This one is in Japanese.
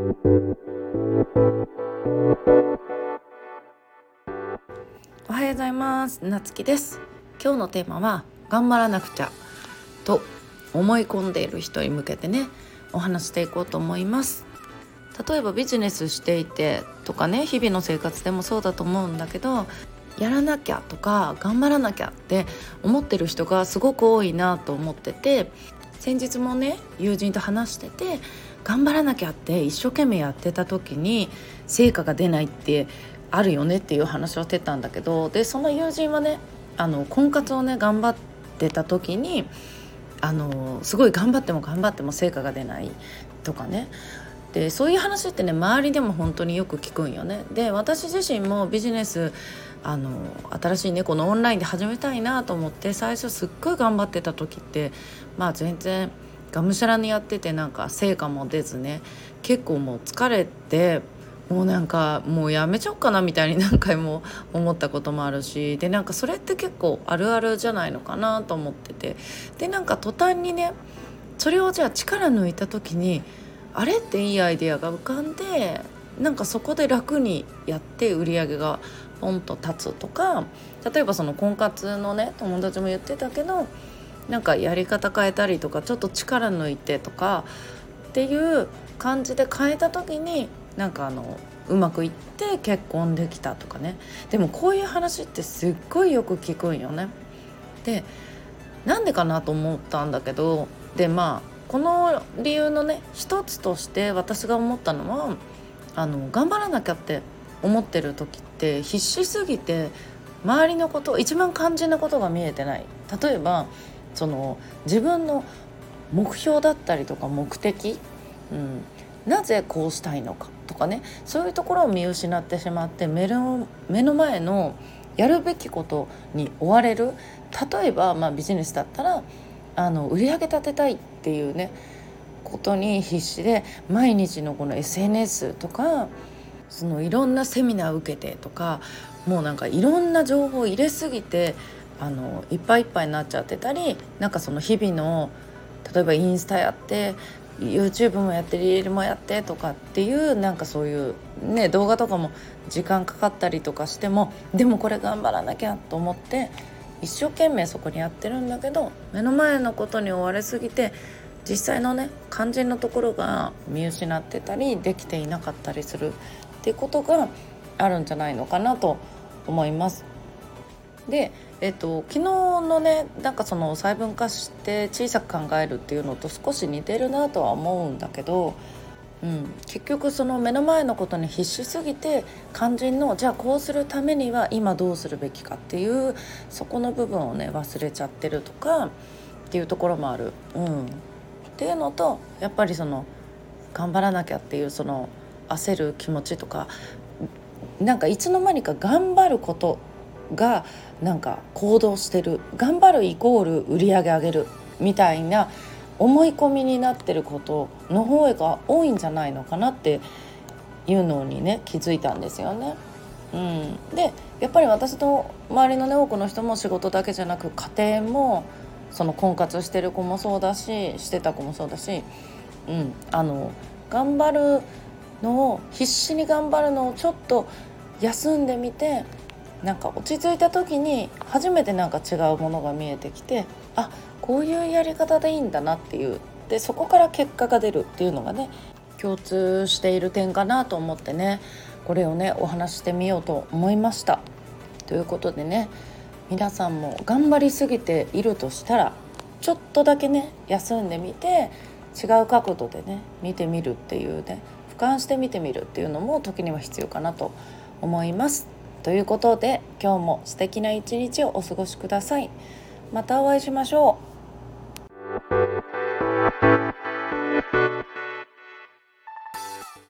おはようございます。なつきです。今日のテーマは頑張らなくちゃと思い込んでいる人に向けてねお話していこうと思います。例えばビジネスしていてとかね日々の生活でもそうだと思うんだけどやらなきゃとか頑張らなきゃって思ってる人がすごく多いなと思ってて先日もね友人と話してて頑張らなきゃって一生懸命やってた時に成果が出ないってあるよねっていう話をしてたんだけどでその友人はねあの婚活をね頑張ってた時にあのすごい頑張っても頑張っても成果が出ないとかねでそういう話ってね周りでも本当によく聞くんよね。で私自身もビジネスあの新しいねこのオンラインで始めたいなと思って最初すっごい頑張ってた時ってまあ全然がむしゃらにやっててなんか成果も出ずね結構もう疲れてもうなんかもうやめちゃおうかなみたいに何回も思ったこともあるしでなんかそれって結構あるあるじゃないのかなと思っててでなんか途端にねそれをじゃあ力抜いた時にあれっていいアイデアが浮かんでなんかそこで楽にやって売り上げがポンと立つとか例えばその婚活のね友達も言ってたけどなんかやり方変えたりとかちょっと力抜いてとかっていう感じで変えた時になんかあのうまくいって結婚できたとかねでもこういう話ってすっごいよく聞くんよね。でなんでかなと思ったんだけどでまあこの理由のね一つとして私が思ったのはあの頑張らなきゃって思ってる時って必死すぎて周りのこと一番肝心なことが見えてない例えばその自分の目標だったりとか目的、うん、なぜこうしたいのかとかねそういうところを見失ってしまって目の目の前のやるべきことに追われる例えば、まあ、ビジネスだったらあの売り上げ立てたいっていうねことに必死で毎日のこの SNS とかそのいろんなセミナー受けてとかもうなんかいろんな情報を入れすぎてあのいっぱいいっぱいになっちゃってたりなんかその日々の例えばインスタやって YouTube もやってリールもやってとかっていうなんかそういうね動画とかも時間かかったりとかしてもでもこれ頑張らなきゃと思って一生懸命そこにやってるんだけど目の前のことに追われすぎて実際のね肝心のところが見失ってたりできていなかったりするっていうことがあるんじゃないのかなと思います。で、えっと、昨日のねなんかその細分化して小さく考えるっていうのと少し似てるなとは思うんだけど、うん、結局その目の前のことに必死すぎて肝心のじゃあこうするためには今どうするべきかっていうそこの部分をね忘れちゃってるとかっていうところもある。うん、っていうのとやっぱりその頑張らなきゃっていうその焦る気持ちとかなんかいつの間にか頑張ることがなんか行動してる頑張るイコール売り上げ上げるみたいな思い込みになってることの方が多いんじゃないのかなっていうのにね気づいたんですよね。うん、でやっぱり私と周りのね多くの人も仕事だけじゃなく家庭もその婚活してる子もそうだししてた子もそうだし、うん、あの頑張るのを必死に頑張るのをちょっと休んでみてなんか落ち着いた時に初めてなんか違うものが見えてきてあこういうやり方でいいんだなっていうでそこから結果が出るっていうのがね共通している点かなと思ってねこれをねお話してみようと思いました。ということでね皆さんも頑張りすぎているとしたらちょっとだけね休んでみて違う角度でね見てみるっていうね俯瞰して見てみるっていうのも時には必要かなと思います。ということで今日も素敵な一日をお過ごしください。またお会いしましょう。